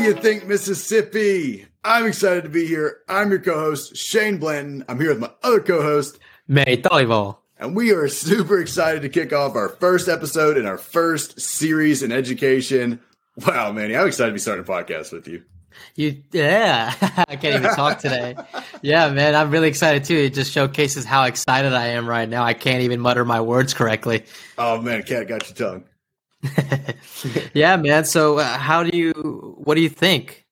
do you think, Mississippi? I'm excited to be here. I'm your co-host, Shane Blanton. I'm here with my other co-host, May Talival. And we are super excited to kick off our first episode in our first series in education. Wow, Manny, I'm excited to be starting a podcast with you. You, yeah, I can't even talk today. yeah, man, I'm really excited too. It just showcases how excited I am right now. I can't even mutter my words correctly. Oh man, cat got your tongue. yeah, man. So, uh, how do you? What do you think,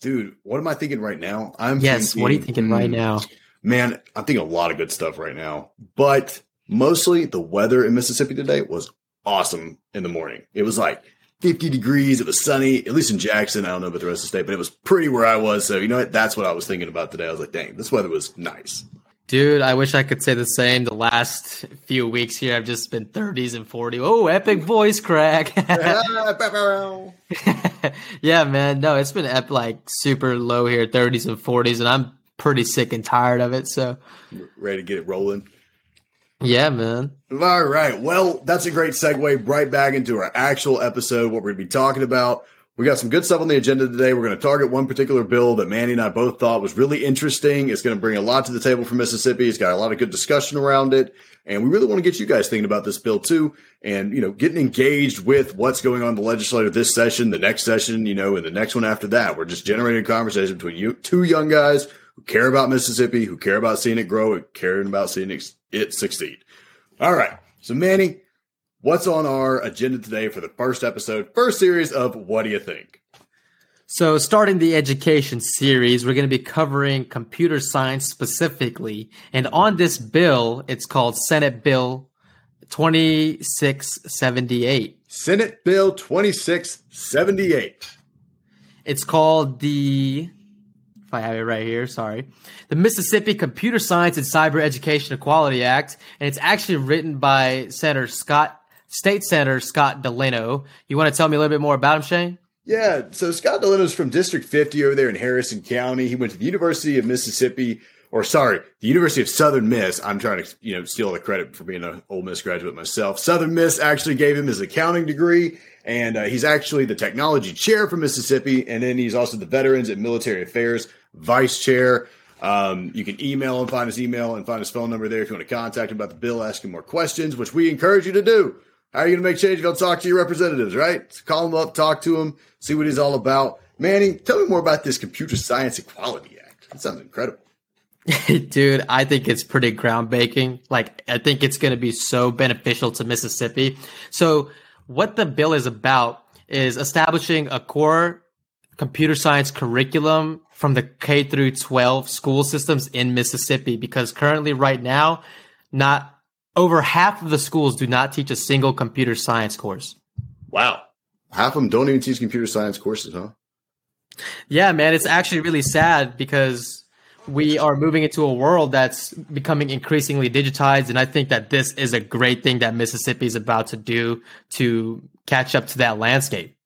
dude? What am I thinking right now? I'm yes. Thinking, what are you thinking right mm, now? Man, I'm thinking a lot of good stuff right now, but mostly the weather in Mississippi today was awesome in the morning. It was like 50 degrees. It was sunny, at least in Jackson. I don't know about the rest of the state, but it was pretty where I was. So, you know what? That's what I was thinking about today. I was like, dang, this weather was nice. Dude, I wish I could say the same. The last few weeks here, I've just been 30s and 40. Oh, epic voice crack. yeah, man. No, it's been ep- like super low here, 30s and 40s, and I'm pretty sick and tired of it. So, ready to get it rolling. Yeah, man. All right. Well, that's a great segue right back into our actual episode, what we're going to be talking about. We got some good stuff on the agenda today. We're going to target one particular bill that Manny and I both thought was really interesting. It's going to bring a lot to the table for Mississippi. It's got a lot of good discussion around it. And we really want to get you guys thinking about this bill too. And, you know, getting engaged with what's going on in the legislature this session, the next session, you know, and the next one after that. We're just generating a conversation between you, two young guys who care about Mississippi, who care about seeing it grow, and caring about seeing it, succeed. All right. So, Manny, what's on our agenda today for the first episode, first series of What Do You Think? So, starting the education series, we're going to be covering computer science specifically. And on this bill, it's called Senate Bill 2678. Senate Bill 2678. It's called the if I have it right here, sorry. The Mississippi Computer Science and Cyber Education Equality Act, and it's actually written by Senator Scott, State Senator Scott Delano. You want to tell me a little bit more about him, Shane? Yeah, so Scott Delano is from District 50 over there in Harrison County. He went to the University of Mississippi, or sorry, the University of Southern Miss. I'm trying to, you know, steal the credit for being an Ole Miss graduate myself. Southern Miss actually gave him his accounting degree, and uh, he's actually the technology chair for Mississippi, and then he's also the Veterans and Military Affairs vice chair. Um, you can email him, find his email, and find his phone number there if you want to contact him about the bill, ask him more questions, which we encourage you to do. How are you going to make change don't talk to your representatives, right? Call him up, talk to him, see what he's all about. Manny, tell me more about this Computer Science Equality Act. That sounds incredible. Dude, I think it's pretty groundbreaking. Like, I think it's going to be so beneficial to Mississippi. So, what the bill is about is establishing a core computer science curriculum from the K through 12 school systems in Mississippi because currently right now not over half of the schools do not teach a single computer science course. Wow. Half of them don't even teach computer science courses, huh? Yeah, man, it's actually really sad because we are moving into a world that's becoming increasingly digitized and I think that this is a great thing that Mississippi is about to do to catch up to that landscape.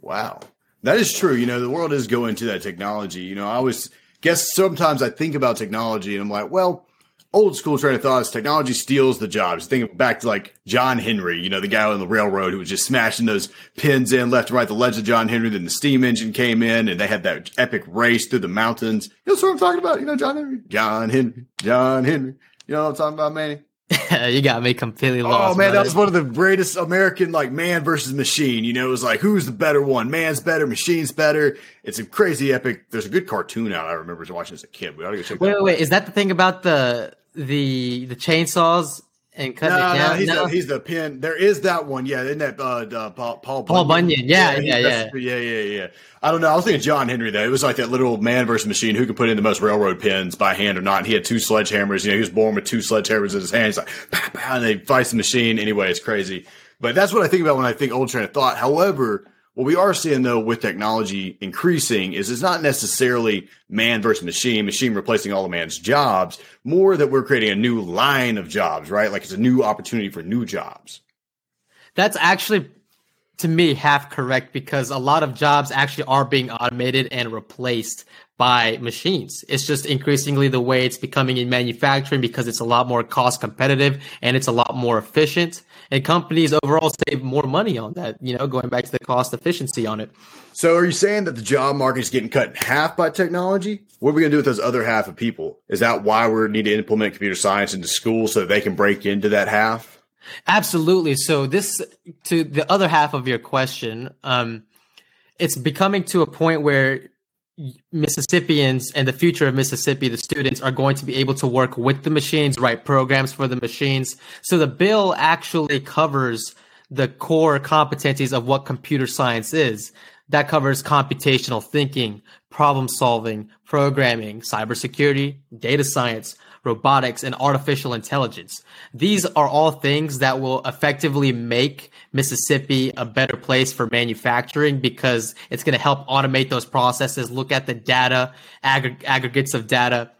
Wow. That is true. You know, the world is going to that technology. You know, I always guess sometimes I think about technology and I'm like, well, old school train of thought is technology steals the jobs. Think back to like John Henry, you know, the guy on the railroad who was just smashing those pins in left and right. The legend of John Henry. Then the steam engine came in and they had that epic race through the mountains. You know what I'm talking about? You know, John Henry, John Henry, John Henry. You know what I'm talking about, Manny? you got me completely oh, lost. Oh man, that was one of the greatest American like man versus machine. You know, it was like who's the better one? Man's better, machine's better. It's a crazy epic. There's a good cartoon out. I remember watching as a kid. We ought to go check. Wait, wait, wait. Is that the thing about the the the chainsaws and cutting no, it down? No, he's, no? The, he's the pin. There is that one. Yeah, isn't that uh, uh Paul Paul Bunyan? Paul Bunyan. Yeah, yeah, yeah, yeah, yeah, yeah, yeah. I don't know. I was thinking John Henry though. It was like that little man versus machine who could put in the most railroad pins by hand or not. And he had two sledgehammers. You know, he was born with two sledgehammers in his hands. Like, pow, pow, and they fight the machine. Anyway, it's crazy. But that's what I think about when I think old train of thought. However, what we are seeing though with technology increasing is it's not necessarily man versus machine, machine replacing all the man's jobs, more that we're creating a new line of jobs, right? Like it's a new opportunity for new jobs. That's actually to me half correct because a lot of jobs actually are being automated and replaced by machines. It's just increasingly the way it's becoming in manufacturing because it's a lot more cost competitive and it's a lot more efficient. And companies overall save more money on that, you know, going back to the cost efficiency on it. So are you saying that the job market is getting cut in half by technology? What are we going to do with those other half of people? Is that why we need to implement computer science into schools so that they can break into that half? Absolutely. So this to the other half of your question, um, it's becoming to a point where Mississippians and the future of Mississippi, the students are going to be able to work with the machines, write programs for the machines. So the bill actually covers the core competencies of what computer science is. That covers computational thinking, problem solving, programming, cybersecurity, data science, robotics, and artificial intelligence. These are all things that will effectively make Mississippi a better place for manufacturing because it's going to help automate those processes, look at the data, aggr- aggregates of data,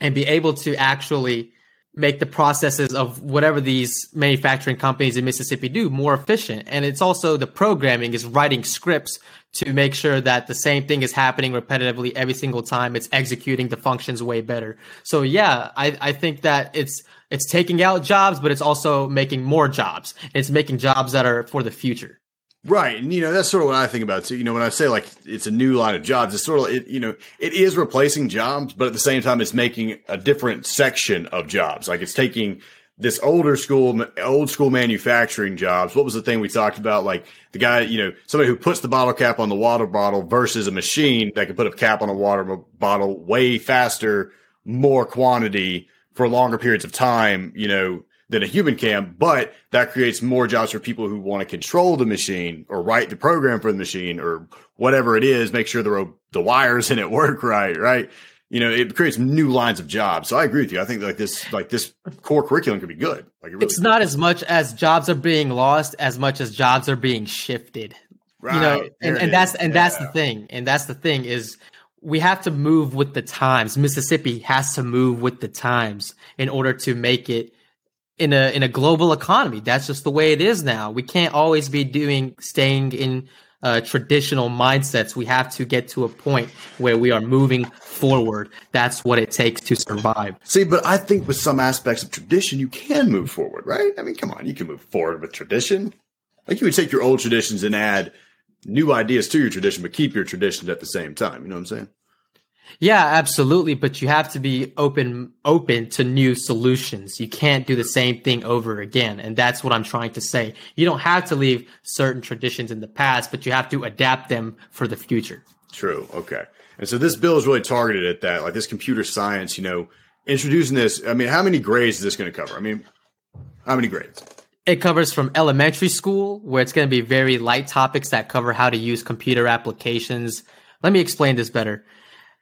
and be able to actually make the processes of whatever these manufacturing companies in Mississippi do more efficient. And it's also the programming is writing scripts to make sure that the same thing is happening repetitively every single time. It's executing the functions way better. So yeah, I, I think that it's it's taking out jobs, but it's also making more jobs. It's making jobs that are for the future. Right. And, you know, that's sort of what I think about too. You know, when I say like it's a new line of jobs, it's sort of, it, you know, it is replacing jobs, but at the same time, it's making a different section of jobs. Like it's taking this older school, old school manufacturing jobs. What was the thing we talked about? Like the guy, you know, somebody who puts the bottle cap on the water bottle versus a machine that can put a cap on a water bottle way faster, more quantity for longer periods of time, you know, than a human can, but that creates more jobs for people who want to control the machine or write the program for the machine or whatever it is, make sure the, the wires in it work right, right? You know, it creates new lines of jobs. So I agree with you. I think like this, like this core curriculum could be good. Like it really it's could. not as much as jobs are being lost as much as jobs are being shifted. Right. You know, and, and that's and yeah. that's the thing. And that's the thing is we have to move with the times. Mississippi has to move with the times in order to make it in a in a global economy. That's just the way it is now. We can't always be doing staying in uh, traditional mindsets. We have to get to a point where we are moving forward. That's what it takes to survive. See, but I think with some aspects of tradition, you can move forward, right? I mean, come on, you can move forward with tradition. Like you would take your old traditions and add new ideas to your tradition, but keep your traditions at the same time. You know what I'm saying? Yeah, absolutely. But you have to be open open to new solutions. You can't do the same thing over again. And that's what I'm trying to say. You don't have to leave certain traditions in the past, but you have to adapt them for the future. True. Okay. And so this bill is really targeted at that, like this computer science, you know, introducing this. I mean, how many grades is this going to cover? I mean, how many grades? It covers from elementary school, where it's going to be very light topics that cover how to use computer applications. Let me explain this better.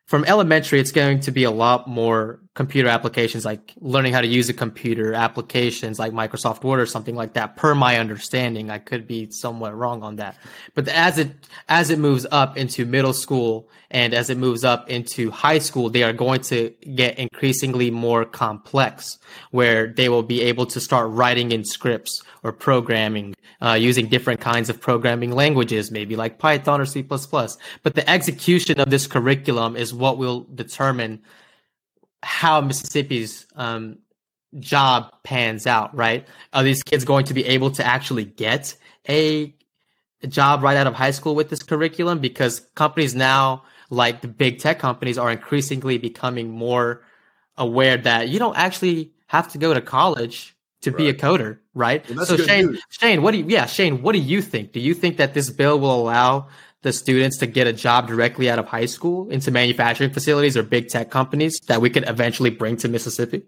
From elementary, it's going to be a lot more computer applications, like learning how to use a computer, applications like Microsoft Word or something like that. Per my understanding, I could be somewhat wrong on that. But as it as it moves up into middle school and as it moves up into high school, they are going to get increasingly more complex, where they will be able to start writing in scripts or programming uh, using different kinds of programming languages, maybe like Python or C++. But the execution of this curriculum is what will determine how Mississippi's um, job pans out, right? Are these kids going to be able to actually get a job right out of high school with this curriculum? Because companies now, like the big tech companies, are increasingly becoming more aware that you don't actually have to go to college to right. be a coder, right? so Shane, news. Shane, what do you, yeah, Shane, what do you think? Do you think that this bill will allow the students to get a job directly out of high school into manufacturing facilities or big tech companies that we could eventually bring to Mississippi?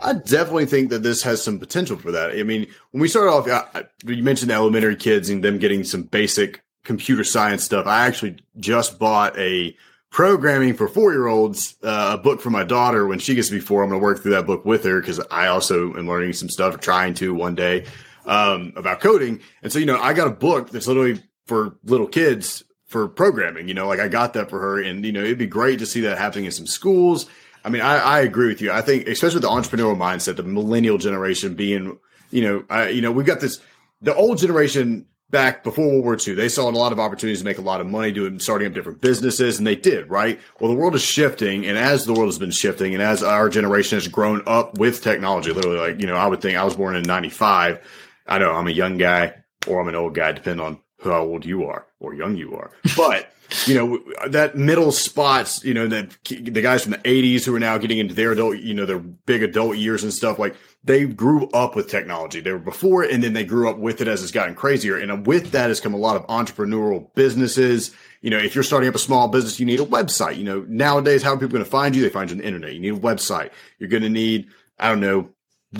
I definitely think that this has some potential for that. I mean, when we started off, you mentioned the elementary kids and them getting some basic computer science stuff. I actually just bought a programming for four year olds, uh, a book for my daughter. When she gets to be four, I'm going to work through that book with her because I also am learning some stuff, trying to one day um, about coding. And so, you know, I got a book that's literally for little kids for programming. You know, like I got that for her, and you know, it'd be great to see that happening in some schools. I mean, I, I agree with you. I think, especially with the entrepreneurial mindset, the millennial generation being, you know, I, you know, we've got this. The old generation back before World War II, they saw a lot of opportunities to make a lot of money doing starting up different businesses, and they did, right? Well, the world is shifting, and as the world has been shifting, and as our generation has grown up with technology, literally, like, you know, I would think I was born in 95. I know I'm a young guy or I'm an old guy, depending on how old you are or young you are. But you know that middle spots, you know that the guys from the '80s who are now getting into their adult, you know, their big adult years and stuff like they grew up with technology. They were before and then they grew up with it as it's gotten crazier. And with that has come a lot of entrepreneurial businesses. You know, if you're starting up a small business, you need a website. You know, nowadays, how are people going to find you? They find you on the internet. You need a website. You're going to need, I don't know,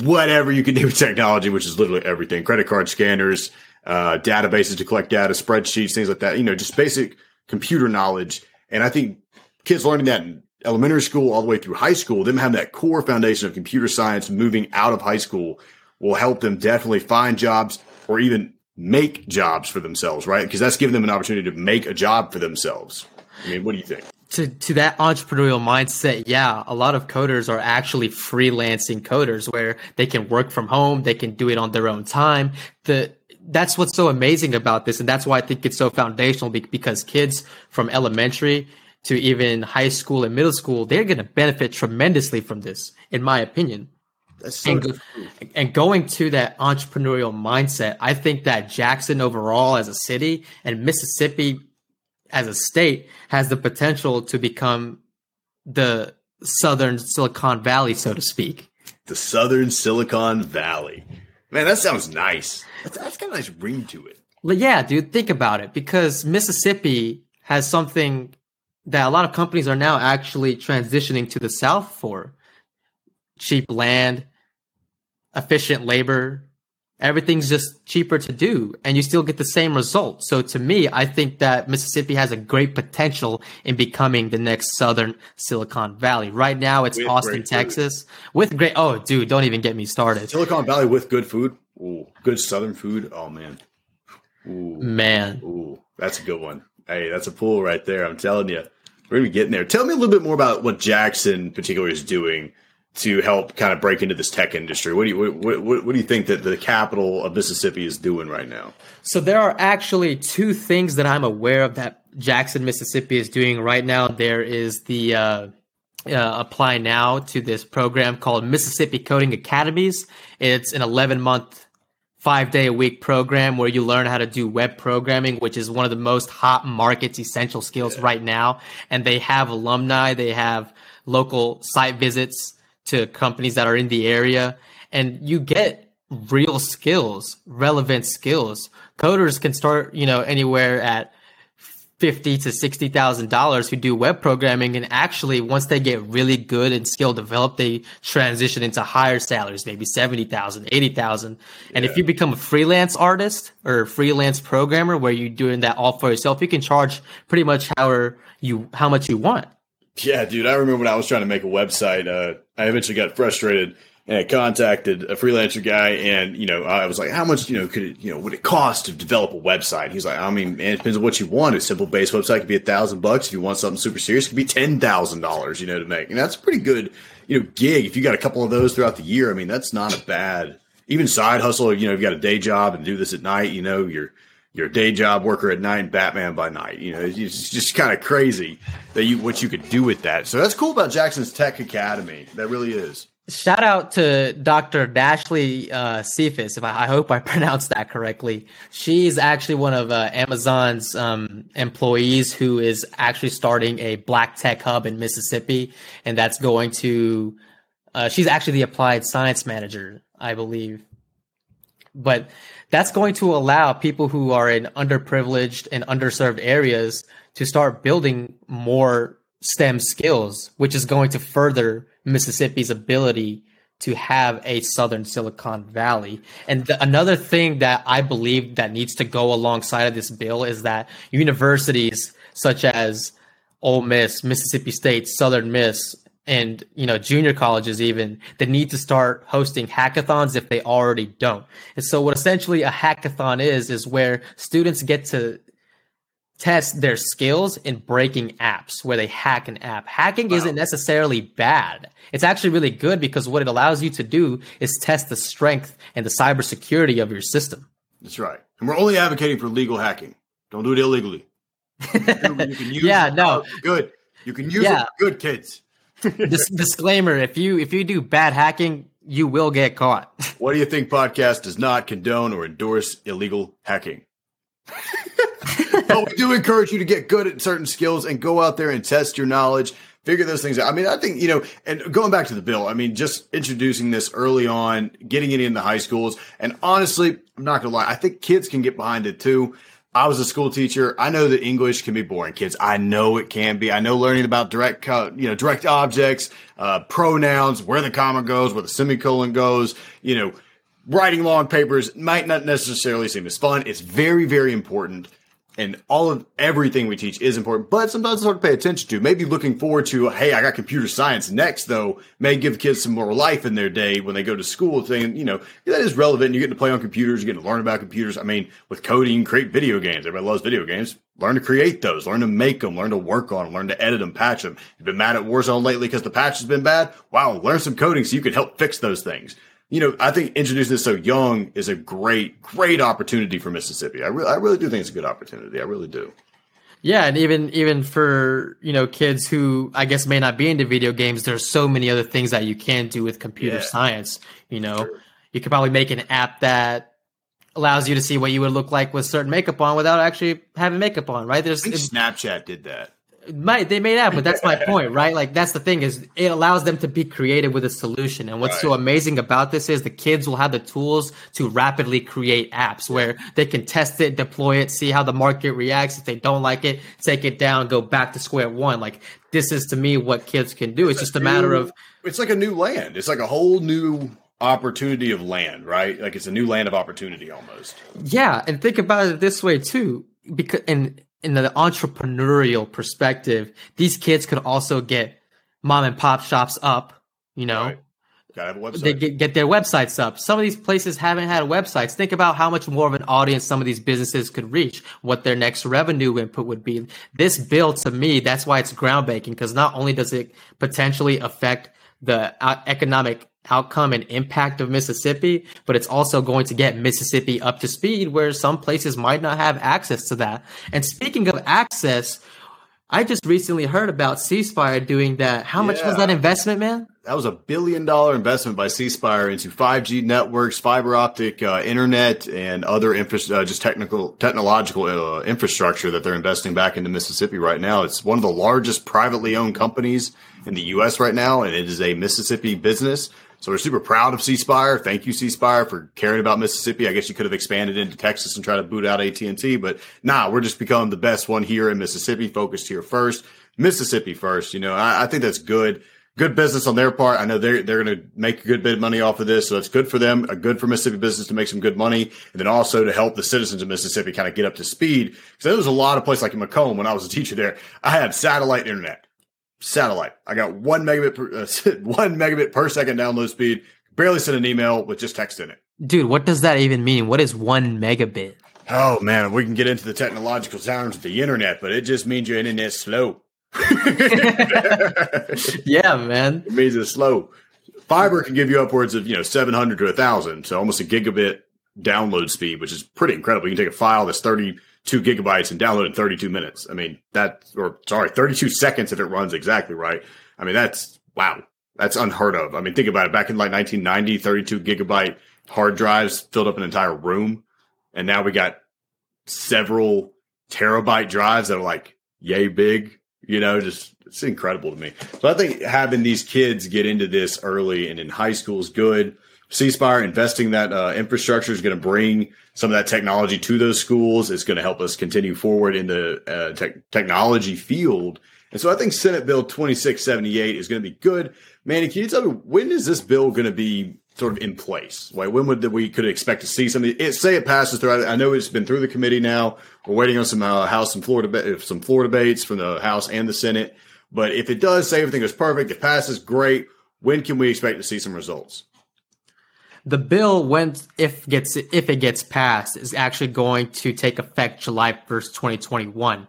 whatever you can do with technology, which is literally everything: credit card scanners, uh, databases to collect data, spreadsheets, things like that. You know, just basic computer knowledge. And I think kids learning that in elementary school all the way through high school, them having that core foundation of computer science moving out of high school will help them definitely find jobs or even make jobs for themselves, right? Because that's giving them an opportunity to make a job for themselves. I mean, what do you think? To, to that entrepreneurial mindset, yeah, a lot of coders are actually freelancing coders where they can work from home, they can do it on their own time. The that's what's so amazing about this, and that's why I think it's so foundational because kids from elementary to even high school and middle school, they're going to benefit tremendously from this, in my opinion. So and, go, and, going to that entrepreneurial mindset, I think that Jackson overall as a city and Mississippi as a state has the potential to become the Southern Silicon Valley, so to speak. The Southern Silicon Valley. Man, that sounds nice. That's, that's got a nice ring to it. Well, yeah, dude, think about it because Mississippi has something that a lot of companies are now actually transitioning to the South for cheap land, efficient labor. Everything's just cheaper to do, and you still get the same result. So, to me, I think that Mississippi has a great potential in becoming the next Southern Silicon Valley. Right now, it's with Austin, Texas, with great. Oh, dude, don't even get me started. Silicon Valley with good food. Ooh, good Southern food. Oh man. Ooh, man. Ooh, that's a good one. Hey, that's a pool right there. I'm telling you, we're gonna be getting there. Tell me a little bit more about what Jackson, particularly, is doing to help kind of break into this tech industry. What do you what, what, what do you think that the capital of Mississippi is doing right now? So there are actually two things that I'm aware of that Jackson, Mississippi, is doing right now. There is the uh, uh, apply now to this program called Mississippi Coding Academies. It's an 11 month five day a week program where you learn how to do web programming, which is one of the most hot markets essential skills yeah. right now. And they have alumni, they have local site visits to companies that are in the area, and you get real skills, relevant skills. Coders can start, you know, anywhere at fifty to sixty thousand dollars who do web programming and actually once they get really good and skill developed they transition into higher salaries maybe 70,000 80,000 and yeah. if you become a freelance artist or freelance programmer where you're doing that all for yourself you can charge pretty much however you how much you want yeah dude i remember when i was trying to make a website uh, i eventually got frustrated and I contacted a freelancer guy, and you know, I was like, "How much, you know, could it, you know, would it cost to develop a website?" He's like, "I mean, man, it depends on what you want. A simple base website could be a thousand bucks. If you want something super serious, it could be ten thousand dollars, you know, to make. And that's a pretty good, you know, gig. If you got a couple of those throughout the year, I mean, that's not a bad, even side hustle. You know, you've got a day job and do this at night. You know, you're you're day job worker at night Batman by night. You know, it's just kind of crazy that you what you could do with that. So that's cool about Jackson's Tech Academy. That really is. Shout out to Dr. Dashley uh, Cephas, if I, I, hope I pronounced that correctly. She's actually one of uh, Amazon's um, employees who is actually starting a black tech hub in Mississippi, and that's going to. Uh, she's actually the applied science manager, I believe. But that's going to allow people who are in underprivileged and underserved areas to start building more STEM skills, which is going to further Mississippi's ability to have a Southern Silicon Valley. And the, another thing that I believe that needs to go alongside of this bill is that universities such as Ole Miss, Mississippi State, Southern Miss, and you know junior colleges even they need to start hosting hackathons if they already don't. And so what essentially a hackathon is is where students get to test their skills in breaking apps where they hack an app. Hacking wow. isn't necessarily bad. It's actually really good because what it allows you to do is test the strength and the cybersecurity of your system. That's right. And we're only advocating for legal hacking. Don't do it illegally. you can use yeah, no, good. You can use yeah. it good, kids. Dis- disclaimer: If you if you do bad hacking, you will get caught. What do you think? Podcast does not condone or endorse illegal hacking. but we do encourage you to get good at certain skills and go out there and test your knowledge figure those things out. I mean, I think, you know, and going back to the bill, I mean, just introducing this early on, getting it in the high schools. And honestly, I'm not going to lie, I think kids can get behind it too. I was a school teacher. I know that English can be boring, kids. I know it can be. I know learning about direct, you know, direct objects, uh, pronouns, where the comma goes, where the semicolon goes, you know, writing long papers might not necessarily seem as fun. It's very, very important and all of everything we teach is important, but sometimes it's hard to pay attention to. Maybe looking forward to, hey, I got computer science next, though, may give kids some more life in their day when they go to school, saying, you know, that is relevant. You get to play on computers, you get to learn about computers. I mean, with coding, create video games. Everybody loves video games. Learn to create those, learn to make them, learn to work on them, learn to edit them, patch them. You've been mad at Warzone lately because the patch has been bad. Wow, learn some coding so you can help fix those things you know, I think introducing this so young is a great, great opportunity for Mississippi. I really, I really do think it's a good opportunity. I really do. Yeah, and even even for you know kids who I guess may not be into video games, there's so many other things that you can do with computer yeah. science. You know, sure. you could probably make an app that allows you to see what you would look like with certain makeup on without actually having makeup on. Right? There's Snapchat did that might they made that, but that's my point, right? Like that's the thing is it allows them to be creative with a solution. And what's right. so amazing about this is the kids will have the tools to rapidly create apps where they can test it, deploy it, see how the market reacts. If they don't like it, take it down, go back to square one. Like this is to me what kids can do. It's, it's just a, a matter of it's like a new land. It's like a whole new opportunity of land, right? Like it's a new land of opportunity almost. Yeah, and think about it this way too, because and in the entrepreneurial perspective, these kids could also get mom and pop shops up, you know. Right. Gotta have a website. They get, get their websites up. Some of these places haven't had websites. Think about how much more of an audience some of these businesses could reach, what their next revenue input would be. This bill, to me, that's why it's groundbreaking because not only does it potentially affect the uh, economic outcome and impact of Mississippi, but it's also going to get Mississippi up to speed where some places might not have access to that. And speaking of access, I just recently heard about C Spire doing that. How yeah. much was that investment, man? That was a billion dollar investment by C Spire into 5G networks, fiber optic uh, internet, and other infra- uh, just technical, technological uh, infrastructure that they're investing back into Mississippi right now. It's one of the largest privately owned companies in the U.S. right now, and it is a Mississippi business. So we're super proud of C Spire. Thank you, C Spire, for caring about Mississippi. I guess you could have expanded into Texas and try to boot out AT and T, but nah, we're just becoming the best one here in Mississippi. Focused here first, Mississippi first. You know, I, I think that's good. Good business on their part. I know they're they're going to make a good bit of money off of this, so that's good for them. A good for Mississippi business to make some good money, and then also to help the citizens of Mississippi kind of get up to speed. Because there was a lot of places like in McComb when I was a teacher there. I had satellite internet satellite. I got one megabit per, uh, one megabit per second download speed. Barely send an email with just text in it. Dude, what does that even mean? What is one megabit? Oh man, we can get into the technological terms of the internet, but it just means your internet's slow. yeah, man. It means it's slow. Fiber can give you upwards of you know 700 to a 1,000, so almost a gigabit download speed, which is pretty incredible. You can take a file that's 30 two gigabytes and download in 32 minutes. I mean, that, or sorry, 32 seconds if it runs exactly right. I mean, that's, wow, that's unheard of. I mean, think about it. Back in like 1990, 32 gigabyte hard drives filled up an entire room. And now we got several terabyte drives that are like yay big, you know, just it's incredible to me. So I think having these kids get into this early and in high school is good. C Spire investing that uh, infrastructure is going to bring some of that technology to those schools. It's going to help us continue forward in the uh, te- technology field. And so I think Senate Bill 2678 is going to be good. Manny, can you tell me when is this bill going to be sort of in place? Like when would we could expect to see something? It, say it passes through. I, I, know it's been through the committee now. We're waiting on some uh, House and floor debate, some floor debates from the House and the Senate. But if it does say everything is perfect, it passes, great. When can we expect to see some results? The bill when if gets if it gets passed is actually going to take effect July 1st, 2021.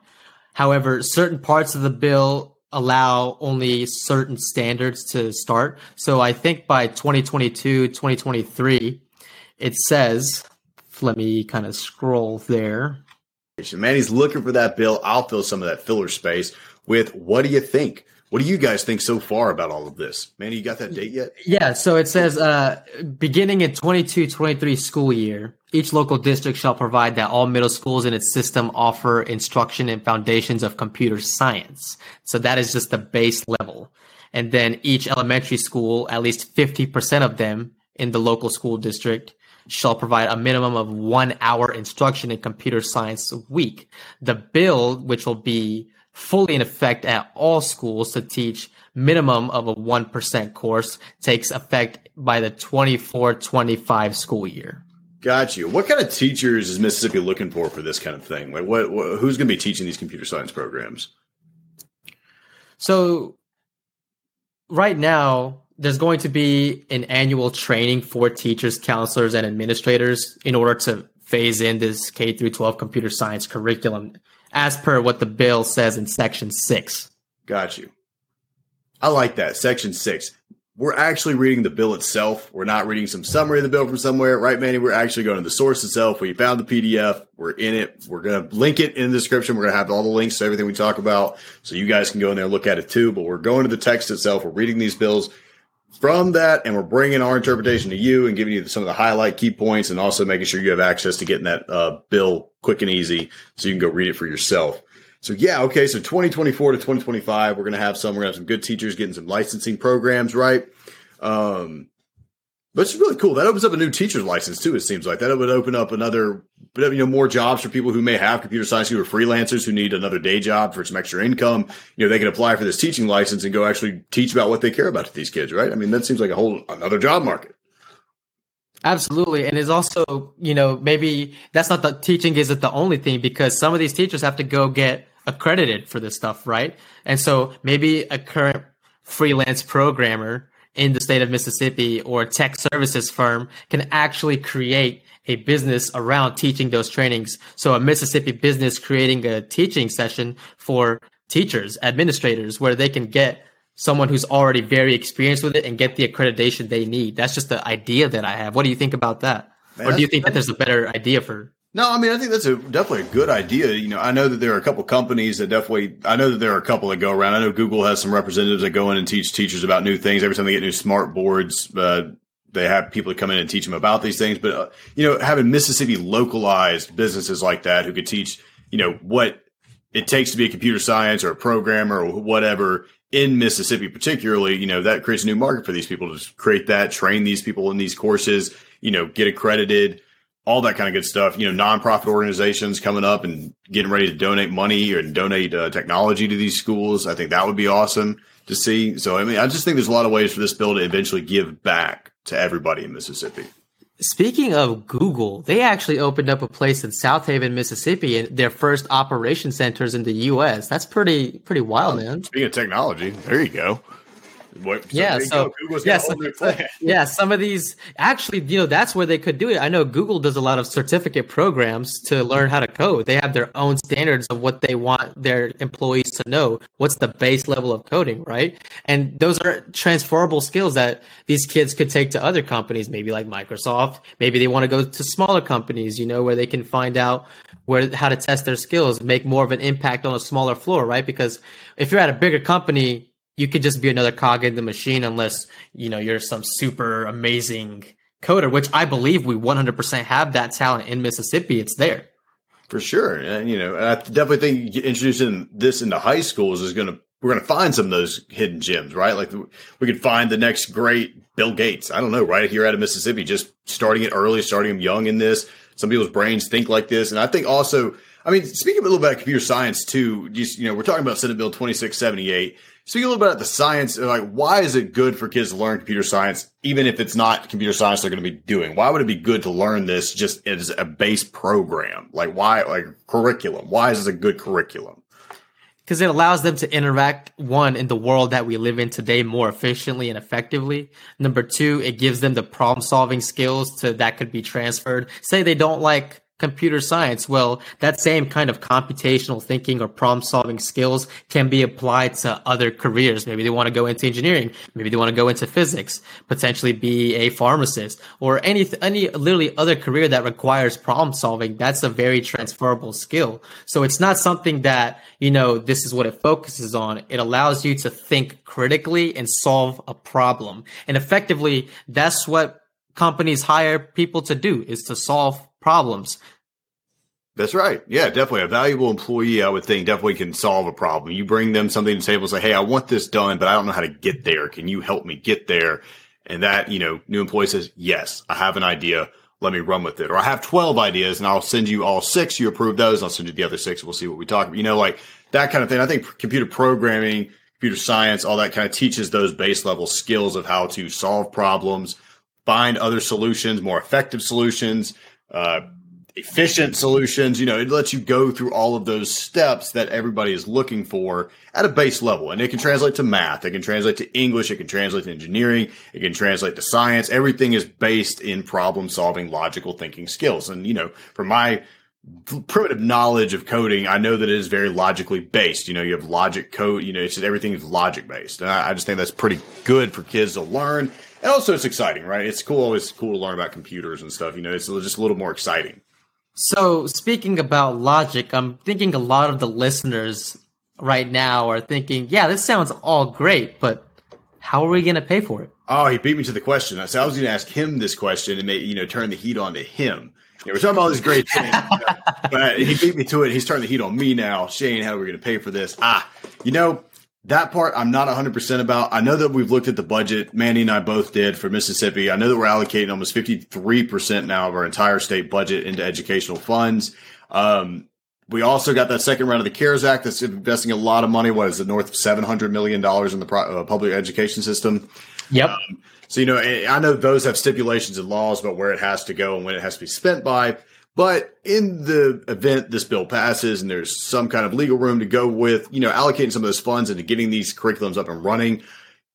However, certain parts of the bill allow only certain standards to start. So I think by 2022, 2023, it says let me kind of scroll there. Manny's looking for that bill. I'll fill some of that filler space with what do you think? What do you guys think so far about all of this? Manny, you got that date yet? Yeah, so it says uh, beginning in 22 23 school year, each local district shall provide that all middle schools in its system offer instruction in foundations of computer science. So that is just the base level. And then each elementary school, at least 50% of them in the local school district, shall provide a minimum of one hour instruction in computer science a week. The bill, which will be fully in effect at all schools to teach minimum of a 1% course takes effect by the 24-25 school year. Got you. What kind of teachers is Mississippi looking for for this kind of thing? Like what, what who's going to be teaching these computer science programs? So right now there's going to be an annual training for teachers, counselors and administrators in order to phase in this K through 12 computer science curriculum as per what the bill says in section six. Got you. I like that. Section six. We're actually reading the bill itself. We're not reading some summary of the bill from somewhere, right, Manny? We're actually going to the source itself. We found the PDF. We're in it. We're going to link it in the description. We're going to have all the links to everything we talk about. So you guys can go in there and look at it too. But we're going to the text itself. We're reading these bills from that and we're bringing our interpretation to you and giving you some of the highlight key points and also making sure you have access to getting that uh, bill quick and easy so you can go read it for yourself so yeah okay so 2024 to 2025 we're to have some we're to have some good teachers getting some licensing programs right um, but it's really cool. That opens up a new teacher's license too. It seems like that would open up another, you know, more jobs for people who may have computer science who are freelancers who need another day job for some extra income. You know, they can apply for this teaching license and go actually teach about what they care about to these kids, right? I mean, that seems like a whole another job market. Absolutely. And it's also, you know, maybe that's not the teaching isn't the only thing because some of these teachers have to go get accredited for this stuff, right? And so maybe a current freelance programmer in the state of Mississippi or tech services firm can actually create a business around teaching those trainings. So a Mississippi business creating a teaching session for teachers, administrators, where they can get someone who's already very experienced with it and get the accreditation they need. That's just the idea that I have. What do you think about that? Man, or do you think that there's a better idea for no, I mean, I think that's a definitely a good idea. You know, I know that there are a couple companies that definitely, I know that there are a couple that go around. I know Google has some representatives that go in and teach teachers about new things. Every time they get new smart boards, uh, they have people that come in and teach them about these things. But, uh, you know, having Mississippi localized businesses like that who could teach, you know, what it takes to be a computer science or a programmer or whatever in Mississippi, particularly, you know, that creates a new market for these people to create that, train these people in these courses, you know, get accredited all that kind of good stuff. You know, nonprofit organizations coming up and getting ready to donate money or donate uh, technology to these schools. I think that would be awesome to see. So, I mean, I just think there's a lot of ways for this bill to eventually give back to everybody in Mississippi. Speaking of Google, they actually opened up a place in Southaven, Mississippi, and their first operation centers in the U.S. That's pretty pretty wild, man. Speaking of technology, there you go. What, so yeah, so yeah, so, yeah, some of these actually, you know, that's where they could do it. I know Google does a lot of certificate programs to learn how to code. They have their own standards of what they want their employees to know. What's the base level of coding, right? And those are transferable skills that these kids could take to other companies, maybe like Microsoft. Maybe they want to go to smaller companies, you know, where they can find out where how to test their skills, make more of an impact on a smaller floor, right? Because if you're at a bigger company, you could just be another cog in the machine unless you know you're some super amazing coder which i believe we 100% have that talent in mississippi. It's there. For sure. And you know i definitely think introducing this into high schools is going to we're going to find some of those hidden gems right? Like we could find the next great bill gates. I don't know right here out of mississippi just starting it early starting them young in this. Some people's brains think like this. And i think also I mean, speaking a little bit about computer science too, just, you know, we're talking about Senate Bill 2678. Speaking a little bit about the science, like why is it good for kids to learn computer science, even if it's not computer science they're going to be doing? Why would it be good to learn this just as a base program? Like why, like curriculum? Why is this a good curriculum? Because it allows them to interact one in the world that we live in today more efficiently and effectively. Number two, it gives them the problem solving skills to that could be transferred. Say they don't like computer science. Well, that same kind of computational thinking or problem solving skills can be applied to other careers. Maybe they want to go into engineering. Maybe they want to go into physics, potentially be a pharmacist or any, any literally other career that requires problem solving. That's a very transferable skill. So it's not something that, you know, this is what it focuses on. It allows you to think critically and solve a problem. And effectively, that's what companies hire people to do is to solve problems. That's right. Yeah, definitely. A valuable employee, I would think, definitely can solve a problem. You bring them something to the table, say, Hey, I want this done, but I don't know how to get there. Can you help me get there? And that, you know, new employee says, Yes, I have an idea. Let me run with it. Or I have 12 ideas and I'll send you all six. You approve those. I'll send you the other six. We'll see what we talk about. You know, like that kind of thing. I think computer programming, computer science, all that kind of teaches those base level skills of how to solve problems, find other solutions, more effective solutions, uh, efficient solutions. You know, it lets you go through all of those steps that everybody is looking for at a base level. And it can translate to math. It can translate to English. It can translate to engineering. It can translate to science. Everything is based in problem solving, logical thinking skills. And, you know, from my primitive knowledge of coding, I know that it is very logically based. You know, you have logic code, you know, it's just everything is logic based. And I, I just think that's pretty good for kids to learn. And also it's exciting, right? It's cool. Always cool to learn about computers and stuff. You know, it's just a little more exciting. So, speaking about logic, I'm thinking a lot of the listeners right now are thinking, yeah, this sounds all great, but how are we going to pay for it? Oh, he beat me to the question. So I was going to ask him this question and make, you know, turn the heat on to him. You know, we're talking about all these great know, but he beat me to it. He's turning the heat on me now. Shane, how are we going to pay for this? Ah, you know, that part I'm not 100% about. I know that we've looked at the budget. Manny and I both did for Mississippi. I know that we're allocating almost 53% now of our entire state budget into educational funds. Um, we also got that second round of the CARES Act that's investing a lot of money. What is it, north of $700 million in the pro- uh, public education system? Yep. Um, so, you know, I know those have stipulations and laws about where it has to go and when it has to be spent by. But in the event this bill passes and there's some kind of legal room to go with, you know, allocating some of those funds into getting these curriculums up and running,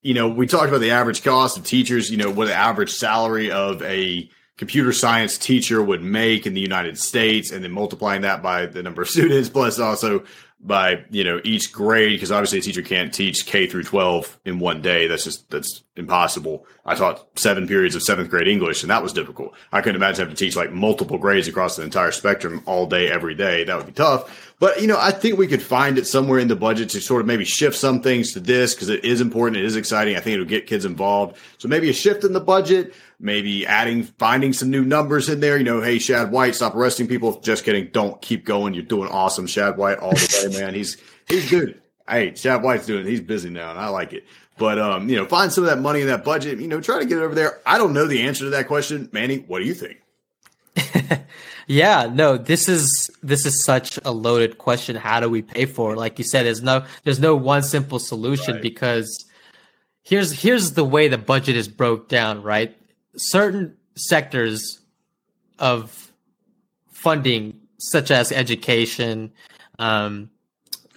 you know, we talked about the average cost of teachers, you know, what the average salary of a computer science teacher would make in the United States and then multiplying that by the number of students plus also by you know each grade because obviously a teacher can't teach K through 12 in one day. That's just that's impossible. I taught seven periods of seventh grade English, and that was difficult. I couldn't imagine having to teach like multiple grades across the entire spectrum all day, every day. That would be tough. But you know, I think we could find it somewhere in the budget to sort of maybe shift some things to this because it is important, it is exciting. I think it'll get kids involved. So maybe a shift in the budget, maybe adding, finding some new numbers in there. You know, hey, Shad White, stop arresting people. Just kidding. Don't keep going. You're doing awesome, Shad White, all the way, man. He's he's good. Hey, Shad White's doing. He's busy now, and I like it. But um, you know, find some of that money in that budget. You know, try to get it over there. I don't know the answer to that question, Manny. What do you think? yeah, no, this is this is such a loaded question. How do we pay for it? Like you said, there's no there's no one simple solution right. because here's here's the way the budget is broke down, right? Certain sectors of funding, such as education, um,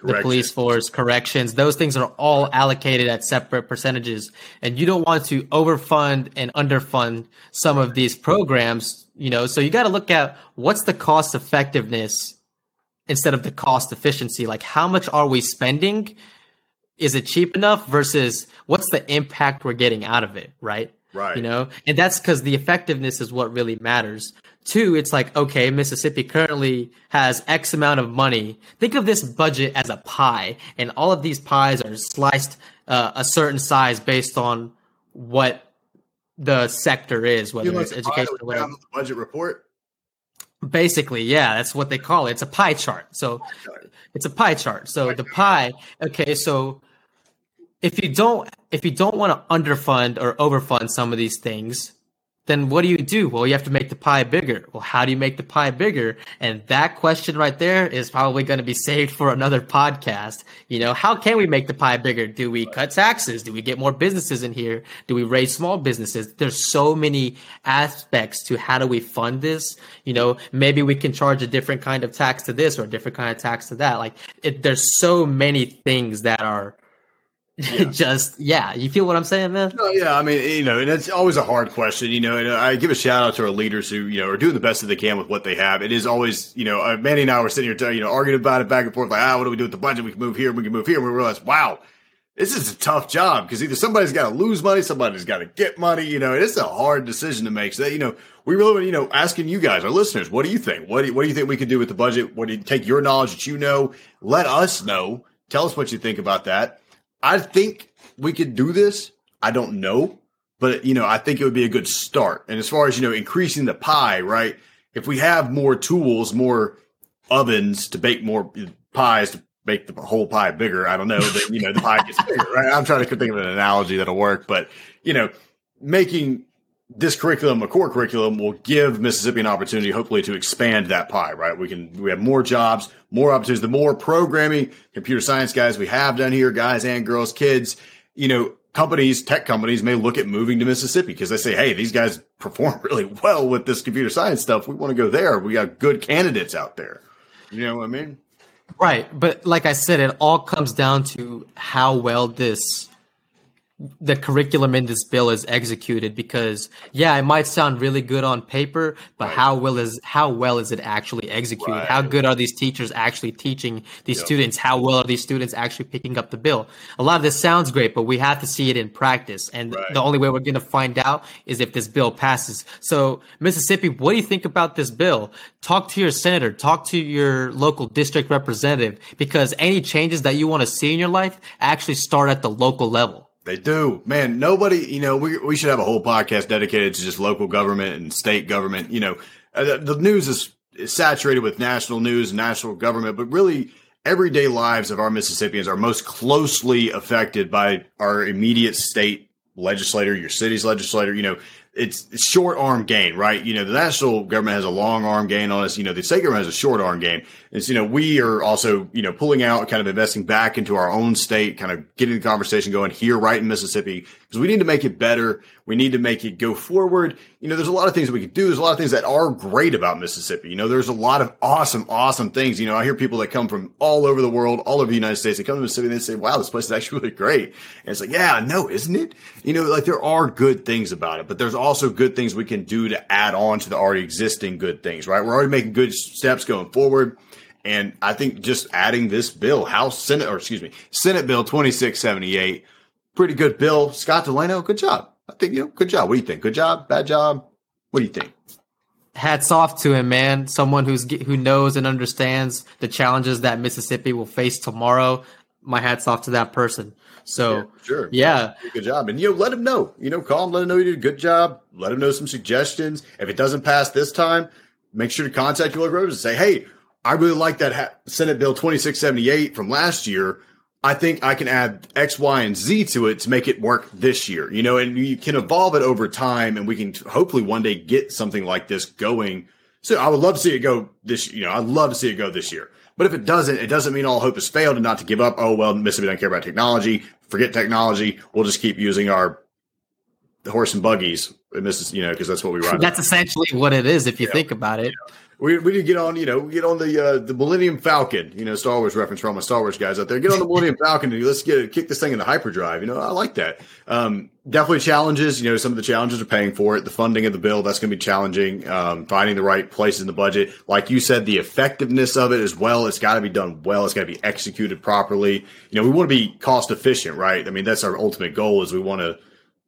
the police force, corrections, those things are all allocated at separate percentages. And you don't want to overfund and underfund some of these programs, you know, so you got to look at what's the cost effectiveness instead of the cost efficiency. Like, how much are we spending? Is it cheap enough versus what's the impact we're getting out of it, right? Right. You know, and that's because the effectiveness is what really matters. Two, it's like, okay, Mississippi currently has X amount of money. Think of this budget as a pie, and all of these pies are sliced uh, a certain size based on what the sector is, whether it's education or whatever. Budget report? Basically, yeah, that's what they call it. It's a pie chart. So pie chart. it's a pie chart. So pie the pie, okay, so if you don't if you don't want to underfund or overfund some of these things, then what do you do? Well, you have to make the pie bigger. Well, how do you make the pie bigger? And that question right there is probably going to be saved for another podcast. You know, how can we make the pie bigger? Do we cut taxes? Do we get more businesses in here? Do we raise small businesses? There's so many aspects to how do we fund this? You know, maybe we can charge a different kind of tax to this or a different kind of tax to that. Like, it, there's so many things that are Yeah. Just yeah, you feel what I'm saying, man? No, yeah, I mean, you know, and it's always a hard question, you know. And I give a shout out to our leaders who, you know, are doing the best that they can with what they have. It is always, you know, uh, Manny and I were sitting here, you know, arguing about it back and forth, like, ah, what do we do with the budget? We can move here, we can move here. And we realize, wow, this is a tough job because either somebody's got to lose money, somebody's got to get money. You know, it's a hard decision to make. So that, you know, we really, you know, asking you guys, our listeners, what do you think? What do you, what do you think we could do with the budget? What do you take your knowledge that you know? Let us know. Tell us what you think about that. I think we could do this. I don't know, but you know, I think it would be a good start. And as far as you know, increasing the pie, right? If we have more tools, more ovens to bake more pies to make the whole pie bigger. I don't know that, you know, the pie gets bigger, right? I'm trying to think of an analogy that'll work, but you know, making this curriculum, a core curriculum, will give Mississippi an opportunity, hopefully, to expand that pie. Right? We can we have more jobs, more opportunities. The more programming, computer science guys we have down here, guys and girls, kids, you know, companies, tech companies may look at moving to Mississippi because they say, "Hey, these guys perform really well with this computer science stuff. We want to go there. We got good candidates out there." You know what I mean? Right. But like I said, it all comes down to how well this the curriculum in this bill is executed because yeah it might sound really good on paper but right. how well is how well is it actually executed right. how good are these teachers actually teaching these yep. students how well are these students actually picking up the bill a lot of this sounds great but we have to see it in practice and right. the only way we're going to find out is if this bill passes so mississippi what do you think about this bill talk to your senator talk to your local district representative because any changes that you want to see in your life actually start at the local level they do, man. Nobody, you know, we we should have a whole podcast dedicated to just local government and state government. You know, uh, the, the news is, is saturated with national news, national government, but really, everyday lives of our Mississippians are most closely affected by our immediate state legislator, your city's legislator. You know, it's, short arm gain, right? You know, the national government has a long arm gain on us. You know, the state government has a short arm gain. It's, you know, we are also, you know, pulling out, kind of investing back into our own state, kind of getting the conversation going here, right in Mississippi, because we need to make it better. We need to make it go forward. You know, there's a lot of things we could do. There's a lot of things that are great about Mississippi. You know, there's a lot of awesome, awesome things. You know, I hear people that come from all over the world, all over the United States, they come to Mississippi and they say, wow, this place is actually really great. And it's like, yeah, no, isn't it? You know, like there are good things about it, but there's also good things we can do to add on to the already existing good things, right? We're already making good steps going forward. And I think just adding this bill, House Senate, or excuse me, Senate Bill 2678, pretty good bill. Scott Delano, good job. I think, you know, good job. What do you think? Good job? Bad job? What do you think? Hats off to him, man. Someone who's who knows and understands the challenges that Mississippi will face tomorrow. My hats off to that person. So yeah, sure, yeah, good job. And you know, let him know. You know, call him, let him know you did a good job. Let him know some suggestions. If it doesn't pass this time, make sure to contact your local and say, "Hey, I really like that Senate Bill 2678 from last year. I think I can add X, Y, and Z to it to make it work this year. You know, and you can evolve it over time, and we can hopefully one day get something like this going. So I would love to see it go this. You know, I'd love to see it go this year. But if it doesn't, it doesn't mean all hope has failed and not to give up. Oh well, Mississippi don't care about technology forget technology. We'll just keep using our horse and buggies. And this is, you know, because that's what we ride. That's essentially what it is if you yeah. think about it. Yeah. We, we need to get on, you know, get on the uh, the Millennium Falcon, you know, Star Wars reference for all my Star Wars guys out there. Get on the Millennium Falcon and let's get kick this thing into hyperdrive. You know, I like that. Um, definitely challenges. You know, some of the challenges are paying for it. The funding of the bill that's going to be challenging. Um, finding the right places in the budget, like you said, the effectiveness of it as well. It's got to be done well. It's got to be executed properly. You know, we want to be cost efficient, right? I mean, that's our ultimate goal. Is we want to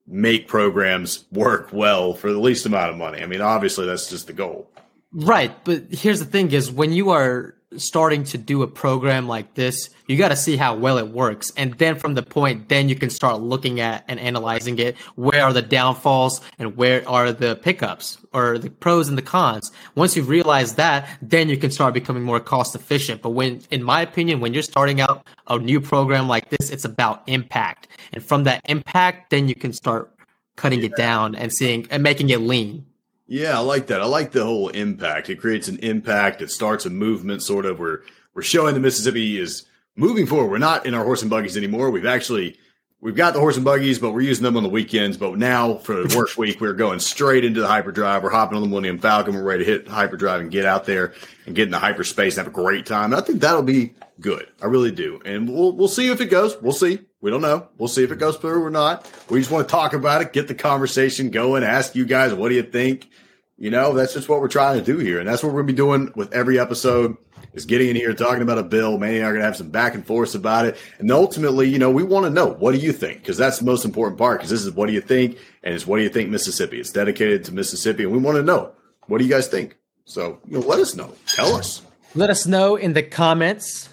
make programs work well for the least amount of money. I mean, obviously, that's just the goal. Right, but here's the thing is when you are starting to do a program like this, you got to see how well it works. And then from the point, then you can start looking at and analyzing it. Where are the downfalls and where are the pickups or the pros and the cons? Once you realize that, then you can start becoming more cost efficient. But when, in my opinion, when you're starting out a new program like this, it's about impact. And from that impact, then you can start cutting it down and seeing and making it lean. Yeah, I like that. I like the whole impact. It creates an impact. It starts a movement, sort of. Where we're showing the Mississippi is moving forward. We're not in our horse and buggies anymore. We've actually we've got the horse and buggies, but we're using them on the weekends. But now for the work week, we're going straight into the hyperdrive. We're hopping on the Millennium Falcon. We're ready to hit hyperdrive and get out there and get in the hyperspace and have a great time. And I think that'll be good. I really do. And we'll we'll see if it goes. We'll see. We don't know. We'll see if it goes through or not. We just want to talk about it, get the conversation going, ask you guys, what do you think? You know, that's just what we're trying to do here. And that's what we're going to be doing with every episode is getting in here, talking about a bill. Manny and I are going to have some back and forth about it. And ultimately, you know, we want to know what do you think? Because that's the most important part. Because this is what do you think? And it's what do you think Mississippi? It's dedicated to Mississippi. And we want to know what do you guys think? So, you know, let us know. Tell us. Let us know in the comments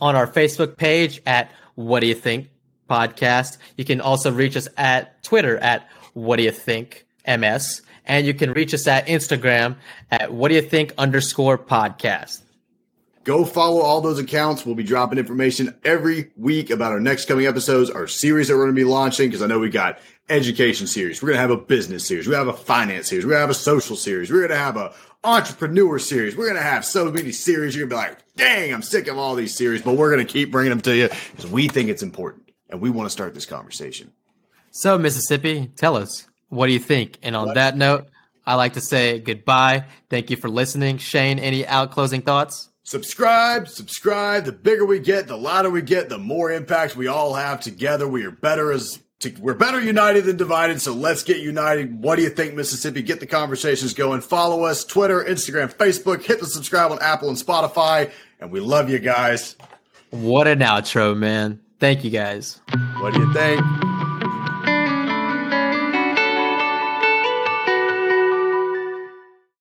on our Facebook page at What Do You Think Podcast. You can also reach us at Twitter at What Do You Think MS. And you can reach us at Instagram at What Do You Think underscore podcast. Go follow all those accounts. We'll be dropping information every week about our next coming episodes, our series that we're going to be launching. Because I know we got education series, we're going to have a business series, we have a finance series, we're going to have a social series, we're going to have a entrepreneur series. We're going to have so many series. You're going to be like, dang, I'm sick of all these series, but we're going to keep bringing them to you because we think it's important and we want to start this conversation. So, Mississippi, tell us, what do you think? And on what? that note, I like to say goodbye. Thank you for listening. Shane, any out closing thoughts? Subscribe, subscribe. The bigger we get, the louder we get, the more impact we all have together. We are better as to, we're better united than divided. So let's get united. What do you think, Mississippi? Get the conversations going. Follow us Twitter, Instagram, Facebook. Hit the subscribe on Apple and Spotify. And we love you guys. What an outro, man. Thank you guys. What do you think?